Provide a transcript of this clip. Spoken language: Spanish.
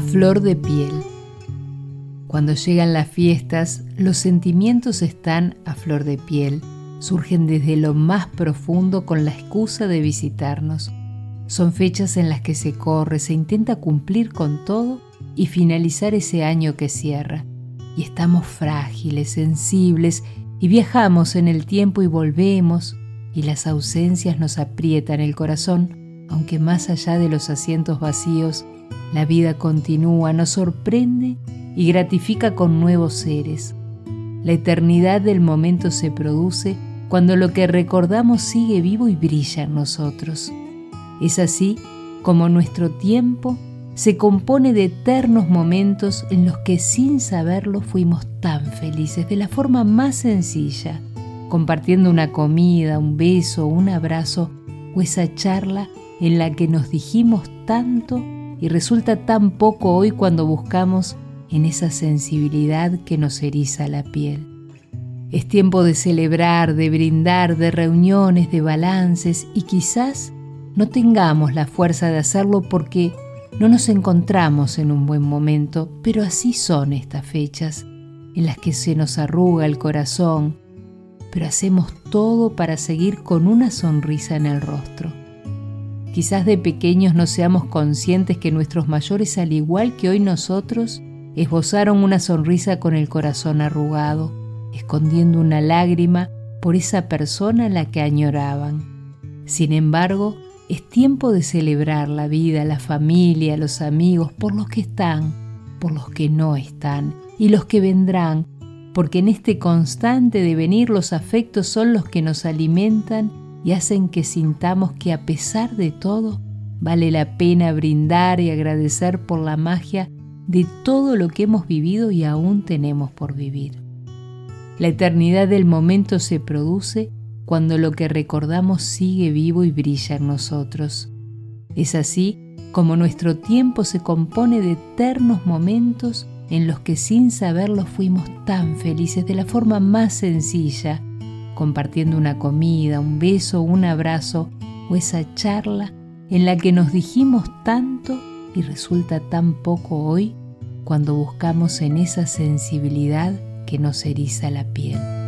flor de piel. Cuando llegan las fiestas, los sentimientos están a flor de piel, surgen desde lo más profundo con la excusa de visitarnos. Son fechas en las que se corre, se intenta cumplir con todo y finalizar ese año que cierra. Y estamos frágiles, sensibles, y viajamos en el tiempo y volvemos, y las ausencias nos aprietan el corazón, aunque más allá de los asientos vacíos, la vida continúa, nos sorprende y gratifica con nuevos seres. La eternidad del momento se produce cuando lo que recordamos sigue vivo y brilla en nosotros. Es así como nuestro tiempo se compone de eternos momentos en los que sin saberlo fuimos tan felices de la forma más sencilla, compartiendo una comida, un beso, un abrazo o esa charla en la que nos dijimos tanto y resulta tan poco hoy cuando buscamos en esa sensibilidad que nos eriza la piel. Es tiempo de celebrar, de brindar, de reuniones, de balances y quizás no tengamos la fuerza de hacerlo porque no nos encontramos en un buen momento, pero así son estas fechas en las que se nos arruga el corazón, pero hacemos todo para seguir con una sonrisa en el rostro. Quizás de pequeños no seamos conscientes que nuestros mayores, al igual que hoy nosotros, esbozaron una sonrisa con el corazón arrugado, escondiendo una lágrima por esa persona a la que añoraban. Sin embargo, es tiempo de celebrar la vida, la familia, los amigos, por los que están, por los que no están y los que vendrán, porque en este constante devenir los afectos son los que nos alimentan y hacen que sintamos que a pesar de todo, vale la pena brindar y agradecer por la magia de todo lo que hemos vivido y aún tenemos por vivir. La eternidad del momento se produce cuando lo que recordamos sigue vivo y brilla en nosotros. Es así como nuestro tiempo se compone de eternos momentos en los que sin saberlo fuimos tan felices de la forma más sencilla compartiendo una comida, un beso, un abrazo o esa charla en la que nos dijimos tanto y resulta tan poco hoy cuando buscamos en esa sensibilidad que nos eriza la piel.